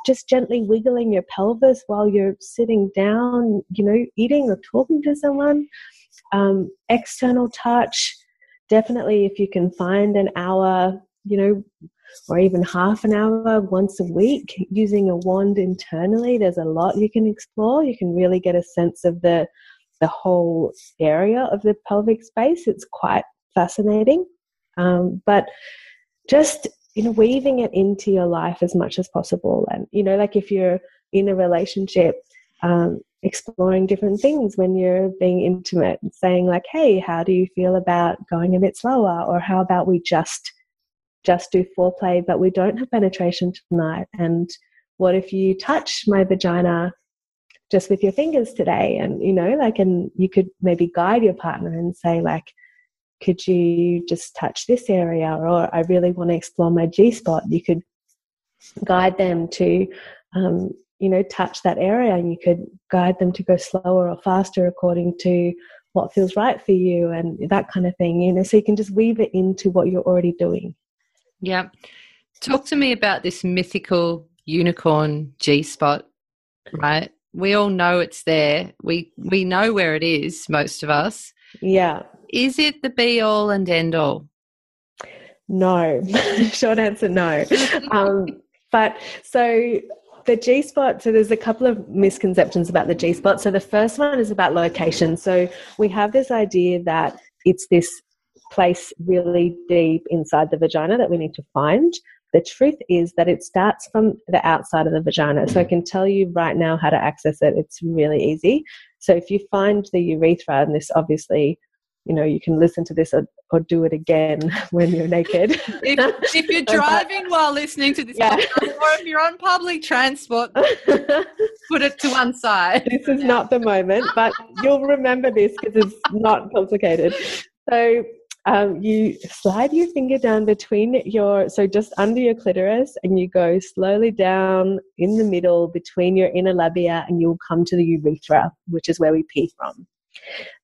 just gently wiggling your pelvis while you're sitting down, you know, eating or talking to someone. Um, external touch, definitely if you can find an hour, you know, or even half an hour once a week using a wand internally, there's a lot you can explore. You can really get a sense of the the whole area of the pelvic space. It's quite fascinating. Um, but just you know weaving it into your life as much as possible. And you know like if you're in a relationship um, exploring different things when you're being intimate saying like hey how do you feel about going a bit slower? Or how about we just just do foreplay but we don't have penetration tonight? And what if you touch my vagina just with your fingers today? And you know like and you could maybe guide your partner and say like could you just touch this area or i really want to explore my g spot. You could guide them to um, you know touch that area and you could guide them to go slower or faster according to what feels right for you and that kind of thing you know so you can just weave it into what you're already doing. Yeah. Talk to me about this mythical unicorn g spot right? We all know it's there. We we know where it is most of us yeah is it the be all and end all? No, short answer no. um, but so the G spot, so there's a couple of misconceptions about the G spot. So the first one is about location. So we have this idea that it's this place really deep inside the vagina that we need to find. The truth is that it starts from the outside of the vagina. So I can tell you right now how to access it. It's really easy. So if you find the urethra, and this obviously you know you can listen to this or, or do it again when you're naked. If, if you're driving while listening to this yeah. podcast, or if you're on public transport put it to one side. This is not the moment but you'll remember this because it's not complicated. So um, you slide your finger down between your so just under your clitoris and you go slowly down in the middle between your inner labia and you'll come to the urethra which is where we pee from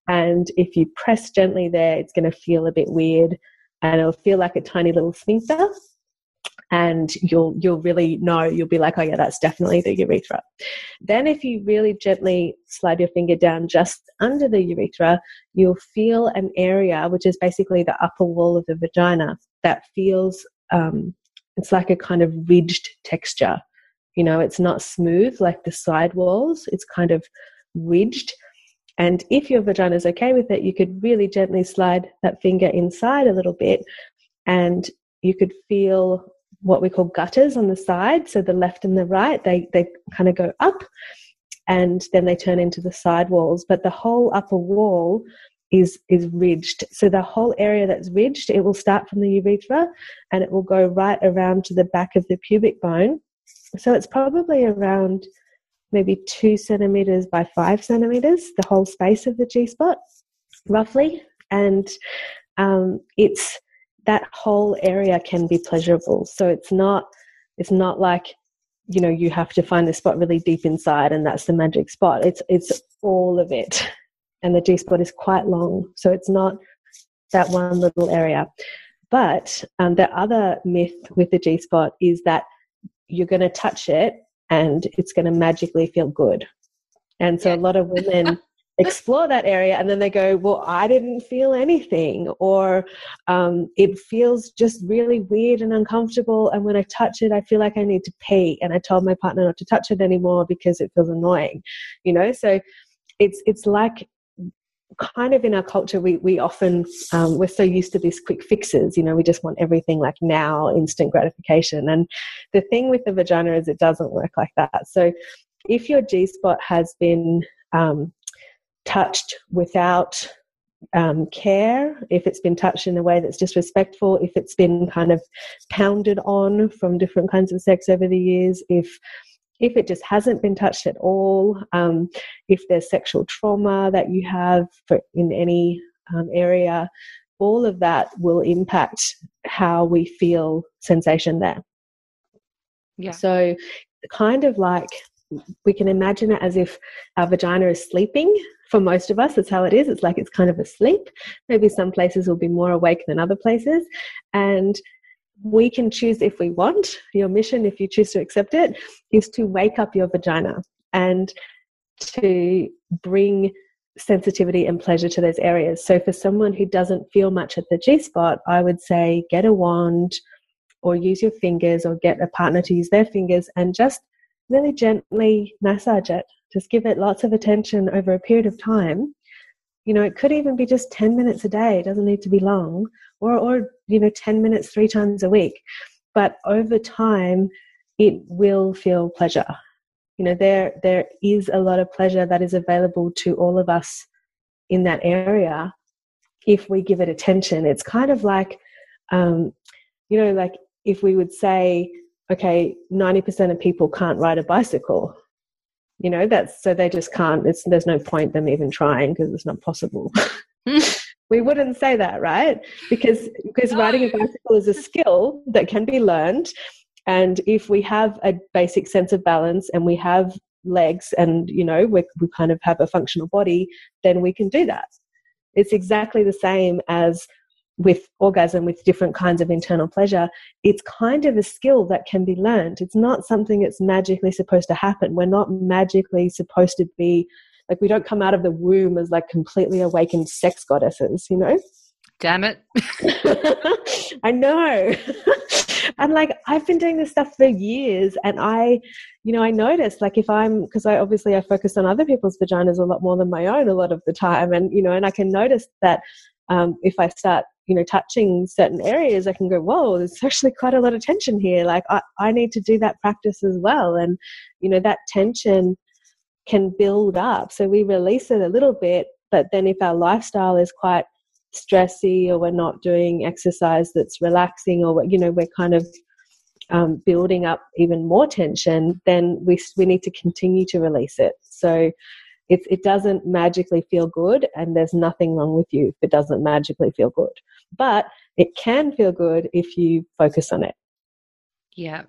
and if you press gently there, it's going to feel a bit weird and it'll feel like a tiny little sphincter. And you'll you'll really know, you'll be like, oh yeah, that's definitely the urethra. Then if you really gently slide your finger down just under the urethra, you'll feel an area which is basically the upper wall of the vagina that feels um, it's like a kind of ridged texture. You know, it's not smooth like the side walls, it's kind of ridged and if your vagina is okay with it, you could really gently slide that finger inside a little bit and you could feel what we call gutters on the side. So the left and the right, they, they kind of go up and then they turn into the side walls. But the whole upper wall is is ridged. So the whole area that's ridged, it will start from the urethra and it will go right around to the back of the pubic bone. So it's probably around maybe two centimeters by five centimeters, the whole space of the G spot, roughly. And um, it's that whole area can be pleasurable. So it's not it's not like you know you have to find the spot really deep inside and that's the magic spot. It's it's all of it, and the G spot is quite long, so it's not that one little area. But um, the other myth with the G spot is that you're going to touch it and it's going to magically feel good. And so a lot of women explore that area and then they go well i didn't feel anything or um, it feels just really weird and uncomfortable and when i touch it i feel like i need to pee and i told my partner not to touch it anymore because it feels annoying you know? So it's it's like kind of in our culture we we often um, we're so used to these quick fixes you know? We just want everything like now instant gratification and the thing with the vagina is it doesn't work like that. So if your g spot has been um, touched without um, care, if it's been touched in a way that's disrespectful, if it's been kind of pounded on from different kinds of sex over the years, if if it just hasn't been touched at all, um, if there's sexual trauma that you have for, in any um, area, all of that will impact how we feel sensation there. Yeah. So, kind of like we can imagine it as if our vagina is sleeping for most of us, that's how it is. It's like it's kind of asleep. Maybe some places will be more awake than other places. And we can choose if we want. Your mission, if you choose to accept it, is to wake up your vagina and to bring sensitivity and pleasure to those areas. So, for someone who doesn't feel much at the G spot, I would say get a wand or use your fingers or get a partner to use their fingers and just really gently massage it just give it lots of attention over a period of time. You know it could even be just 10 minutes a day. It doesn't need to be long or or you know 10 minutes three times a week. But over time it will feel pleasure. You know there there is a lot of pleasure that is available to all of us in that area. If we give it attention it's kind of like um, you know like if we would say okay 90% of people can't ride a bicycle you know that's so they just can't it's, there's no point them even trying because it's not possible. We wouldn't say that right? Because because no. riding a bicycle is a skill that can be learned and if we have a basic sense of balance and we have legs and you know we, we kind of have a functional body then we can do that. It's exactly the same as with orgasm with different kinds of internal pleasure it's kind of a skill that can be learned. It's not something that's magically supposed to happen. We're not magically supposed to be like we don't come out of the womb as like completely awakened sex goddesses you know? Damn it. I know. And like i've been doing this stuff for years and i you know i noticed like if i'm because i obviously i focus on other people's vaginas a lot more than my own a lot of the time and you know and i can notice that um, if I start you know touching certain areas i can go whoa there's actually quite a lot of tension here. Like I, I need to do that practice as well. And you know that tension can build up. So we release it a little bit but then if our lifestyle is quite stressy or we're not doing exercise that's relaxing or you know we're kind of um, building up even more tension then we we need to continue to release it. So it, it doesn't magically feel good and there's nothing wrong with you if it doesn't magically feel good. But it can feel good if you focus on it. Yeah.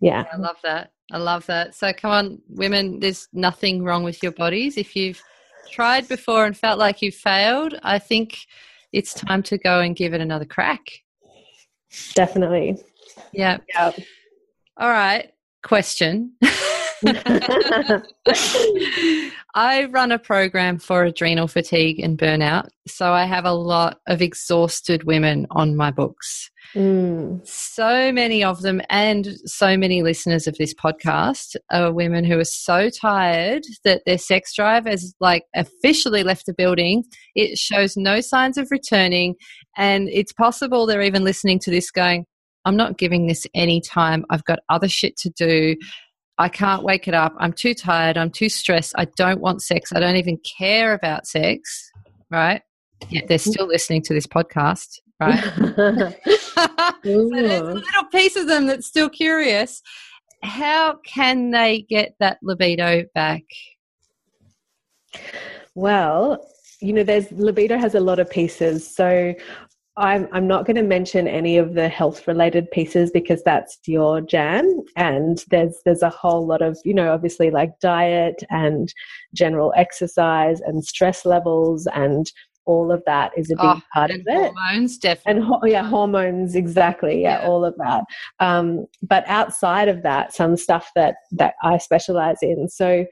Yeah. I love that. I love that. So come on women there's nothing wrong with your bodies. If you've tried before and felt like you failed i think it's time to go and give it another crack. Definitely. Yeah, yeah. all right. Question I run a program for adrenal fatigue and burnout. So I have a lot of exhausted women on my books. Mm. So many of them, and so many listeners of this podcast are women who are so tired that their sex drive has like officially left the building. It shows no signs of returning. And it's possible they're even listening to this going, I'm not giving this any time. I've got other shit to do. I can't wake it up. I'm too tired. I'm too stressed. I don't want sex. I don't even care about sex. Right? Yet they're mm. still listening to this podcast. Right? so there's a little piece of them that's still curious. How can they get that libido back? Well, you know, there's libido has a lot of pieces. So I'm, I'm not going to mention any of the health related pieces because that's your jam. And there's, there's a whole lot of, you know, obviously like diet and general exercise and stress levels and all of that is a big oh, part of it. Hormones, definitely. And yeah, hormones, exactly. Yeah, yeah. all of that. Um, but outside of that, some stuff that that I specialize in. So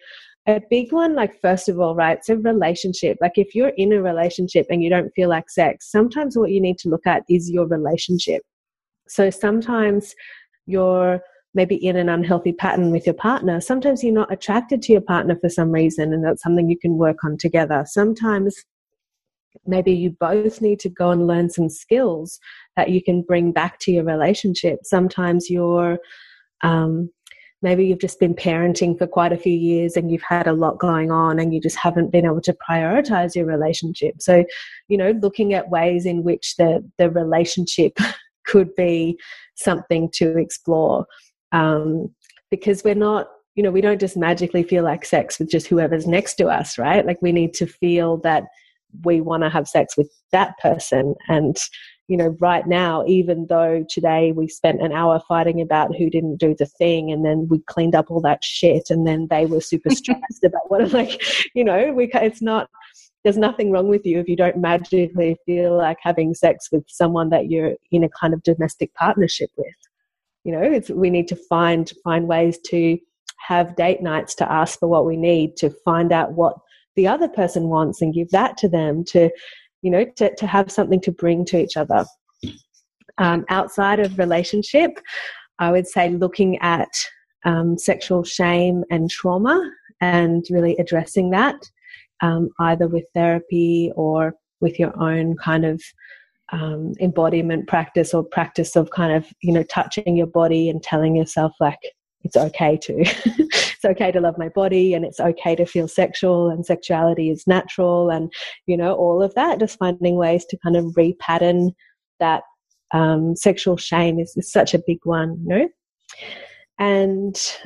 a big one, like, first of all, right? So, relationship. Like, if you're in a relationship and you don't feel like sex, sometimes what you need to look at is your relationship. So, sometimes you're maybe in an unhealthy pattern with your partner. Sometimes you're not attracted to your partner for some reason, and that's something you can work on together. Sometimes maybe you both need to go and learn some skills that you can bring back to your relationship. Sometimes you're um, maybe you've just been parenting for quite a few years and you've had a lot going on and you just haven't been able to prioritize your relationship. So you know looking at ways in which the the relationship could be something to explore um, because we're not you know we don't just magically feel like sex with just whoever's next to us right? Like we need to feel that we want to have sex with that person and you know, right now, even though today we spent an hour fighting about who didn't do the thing and then we cleaned up all that shit and then they were super stressed about what, like, you know, we, it's not, there's nothing wrong with you if you don't magically feel like having sex with someone that you're in a kind of domestic partnership with. You know, it's, we need to find, find ways to have date nights to ask for what we need, to find out what the other person wants and give that to them, to you know, to, to have something to bring to each other. Um, outside of relationship, I would say looking at um, sexual shame and trauma and really addressing that, um, either with therapy or with your own kind of um, embodiment practice or practice of kind of, you know, touching your body and telling yourself, like, it's okay to it's okay to love my body and it's okay to feel sexual and sexuality is natural and you know all of that just finding ways to kind of repattern that um, sexual shame is, is such a big one you know? And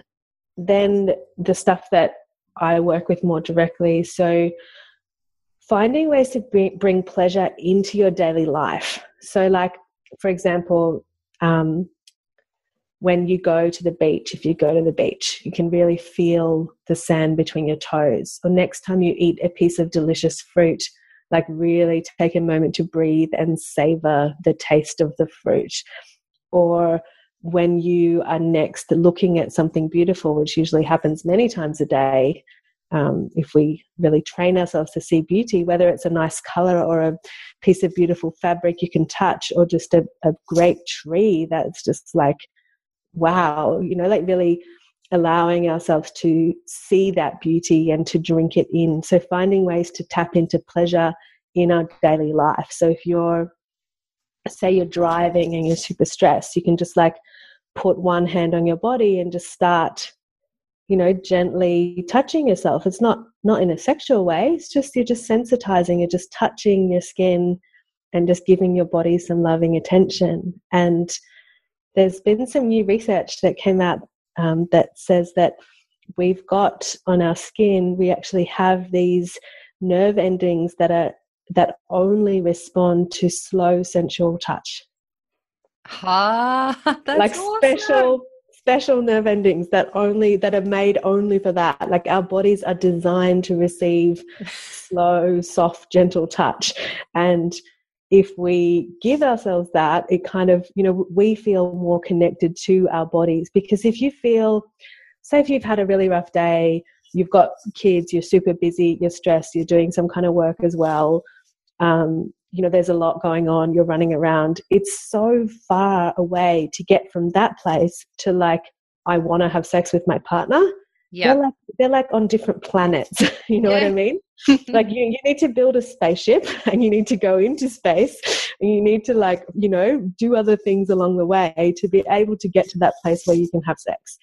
then the stuff that i work with more directly so finding ways to bring, pleasure into your daily life. So like for example um, when you go to the beach, if you go to the beach, you can really feel the sand between your toes. Or next time you eat a piece of delicious fruit, like really take a moment to breathe and savor the taste of the fruit. Or when you are next looking at something beautiful, which usually happens many times a day, um, if we really train ourselves to see beauty, whether it's a nice color or a piece of beautiful fabric you can touch, or just a, a great tree that's just like wow, you know, like really allowing ourselves to see that beauty and to drink it in. So finding ways to tap into pleasure in our daily life. So if you're, say, you're driving and you're super stressed, you can just like put one hand on your body and just start you know gently touching yourself it's not not in a sexual way it's just you're just sensitizing you're just touching your skin and just giving your body some loving attention and there's been some new research that came out um, that says that we've got on our skin, we actually have these nerve endings that are that only respond to slow sensual touch. Ah, like awesome. special special nerve endings that only that are made only for that. Like our bodies are designed to receive slow, soft, gentle touch. And if we give ourselves that, it kind of, you know, we feel more connected to our bodies. Because if you feel, say, if you've had a really rough day, you've got kids, you're super busy, you're stressed, you're doing some kind of work as well, um, you know, there's a lot going on, you're running around. It's so far away to get from that place to like, I want to have sex with my partner yeah. they're like they're like on different planets you know yeah. what i mean like you, you need to build a spaceship and you need to go into space and you need to like you know do other things along the way to be able to get to that place where you can have sex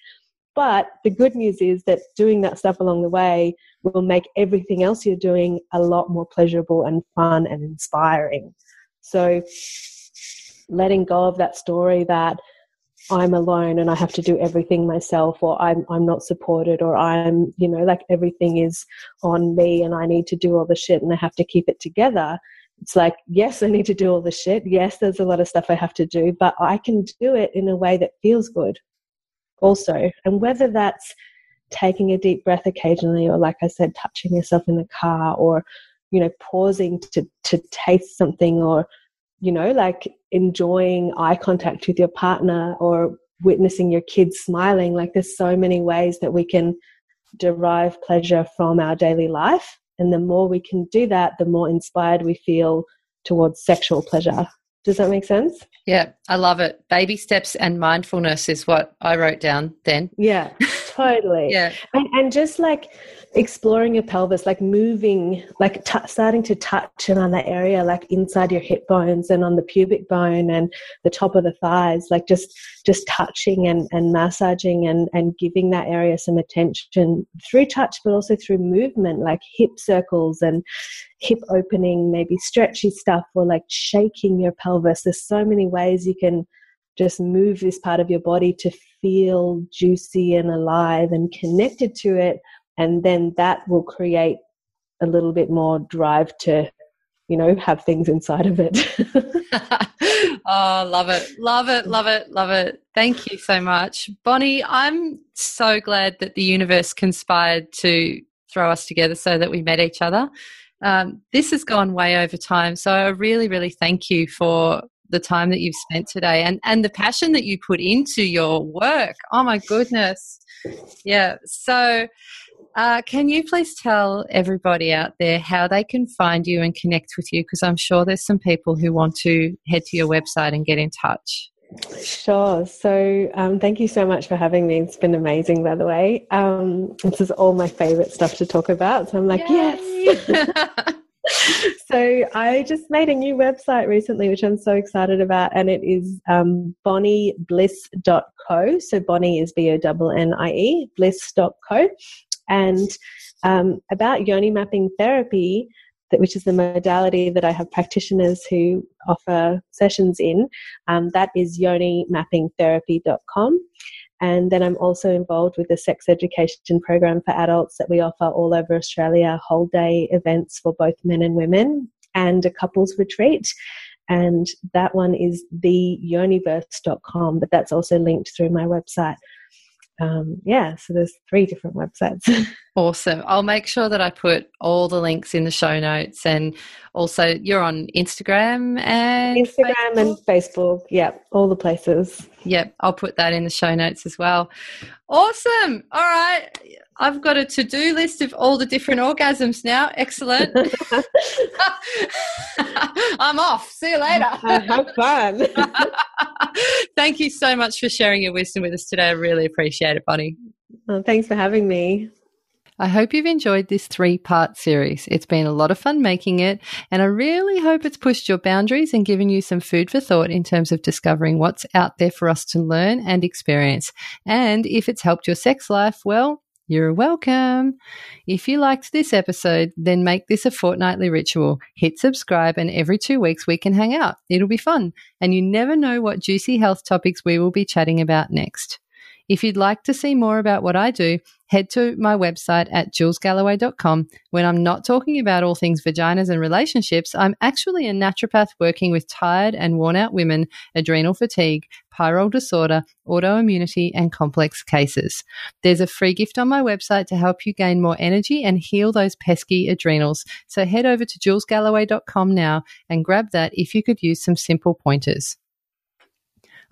but the good news is that doing that stuff along the way will make everything else you're doing a lot more pleasurable and fun and inspiring so letting go of that story that I'm alone and I have to do everything myself or I'm I'm not supported or I'm you know like everything is on me and I need to do all the shit and I have to keep it together. It's like yes I need to do all the shit. Yes there's a lot of stuff I have to do but I can do it in a way that feels good also. And whether that's taking a deep breath occasionally or like I said touching yourself in the car or you know pausing to to taste something or you know, like enjoying eye contact with your partner or witnessing your kids smiling. Like there's so many ways that we can derive pleasure from our daily life. And the more we can do that, the more inspired we feel towards sexual pleasure. Does that make sense? Yeah, I love it. Baby steps and mindfulness is what I wrote down then. Yeah, totally. yeah. And, and just like exploring your pelvis, like moving, like t- starting to touch that area, like inside your hip bones and on the pubic bone and the top of the thighs, like just just touching and, and massaging and, and giving that area some attention through touch, but also through movement, like hip circles and hip opening, maybe stretchy stuff, or like shaking your pelvis. There's so many ways you can just move this part of your body to feel juicy and alive and connected to it. And then that will create a little bit more drive to you know have things inside of it. Oh love it. Love it love it love it. Thank you so much. Bonnie i'm so glad that the universe conspired to throw us together so that we met each other. Um, this has gone way over time. So i really really thank you for the time that you've spent today and and the passion that you put into your work oh my goodness yeah so uh, can you please tell everybody out there how they can find you and connect with you? Because I'm sure there's some people who want to head to your website and get in touch. Sure. So, um, thank you so much for having me. It's been amazing, by the way. Um, this is all my favorite stuff to talk about. So, I'm like, Yay! yes. so, I just made a new website recently, which I'm so excited about, and it is um, bonniebliss.co. So, Bonnie is B O N N I E, bliss.co. And um, about yoni mapping therapy, that, which is the modality that I have practitioners who offer sessions in, um, that is yonimappingtherapy.com. And then I'm also involved with the sex education program for adults that we offer all over Australia, whole day events for both men and women, and a couples retreat. And that one is theyoniverse.com, but that's also linked through my website um, yeah, so there's three different websites. awesome. I'll make sure that I put all the links in the show notes, and also you're on Instagram and Instagram Facebook? and Facebook. Yep, all the places. Yep, I'll put that in the show notes as well. Awesome. All right. I've got a to do list of all the different orgasms now. Excellent. I'm off. See you later. Uh, have fun. Thank you so much for sharing your wisdom with us today. I really appreciate it, Bonnie. Well, thanks for having me. I hope you've enjoyed this three part series. It's been a lot of fun making it, and I really hope it's pushed your boundaries and given you some food for thought in terms of discovering what's out there for us to learn and experience. And if it's helped your sex life, well, you're welcome. If you liked this episode, then make this a fortnightly ritual. Hit subscribe, and every two weeks we can hang out. It'll be fun. And you never know what juicy health topics we will be chatting about next. If you'd like to see more about what I do, head to my website at julesgalloway.com. When I'm not talking about all things vaginas and relationships, I'm actually a naturopath working with tired and worn out women, adrenal fatigue, pyrrole disorder, autoimmunity, and complex cases. There's a free gift on my website to help you gain more energy and heal those pesky adrenals. So head over to julesgalloway.com now and grab that if you could use some simple pointers.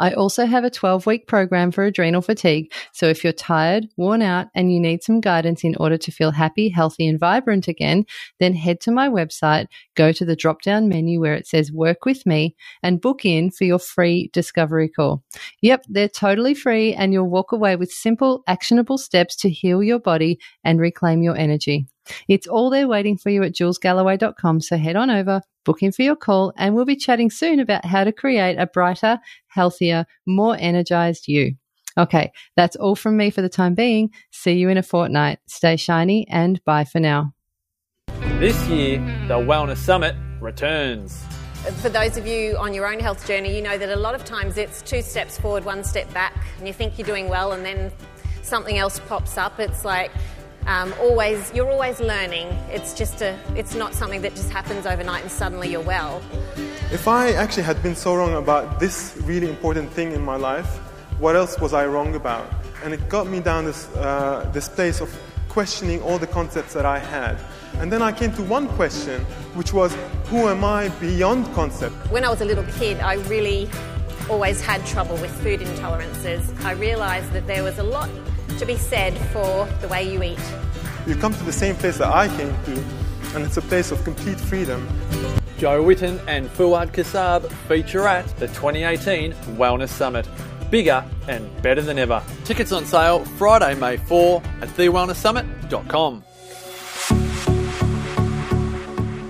I also have a 12 week program for adrenal fatigue. So if you're tired, worn out, and you need some guidance in order to feel happy, healthy, and vibrant again, then head to my website, go to the drop down menu where it says work with me, and book in for your free discovery call. Yep, they're totally free, and you'll walk away with simple, actionable steps to heal your body and reclaim your energy. It's all there waiting for you at julesgalloway.com. So head on over, book in for your call, and we'll be chatting soon about how to create a brighter, healthier, more energized you. Okay, that's all from me for the time being. See you in a fortnight. Stay shiny and bye for now. This year, the Wellness Summit returns. For those of you on your own health journey, you know that a lot of times it's two steps forward, one step back, and you think you're doing well, and then something else pops up. It's like um, always, you're always learning. It's just a, it's not something that just happens overnight and suddenly you're well. If I actually had been so wrong about this really important thing in my life, what else was I wrong about? And it got me down this, uh, this place of questioning all the concepts that I had. And then I came to one question, which was, who am I beyond concept? When I was a little kid, I really always had trouble with food intolerances. I realised that there was a lot to be said for the way you eat. You come to the same place that I came to, and it's a place of complete freedom. Joe Witten and Fuad Kassab feature at the 2018 Wellness Summit. Bigger and better than ever. Tickets on sale Friday, May 4 at thewellnesssummit.com.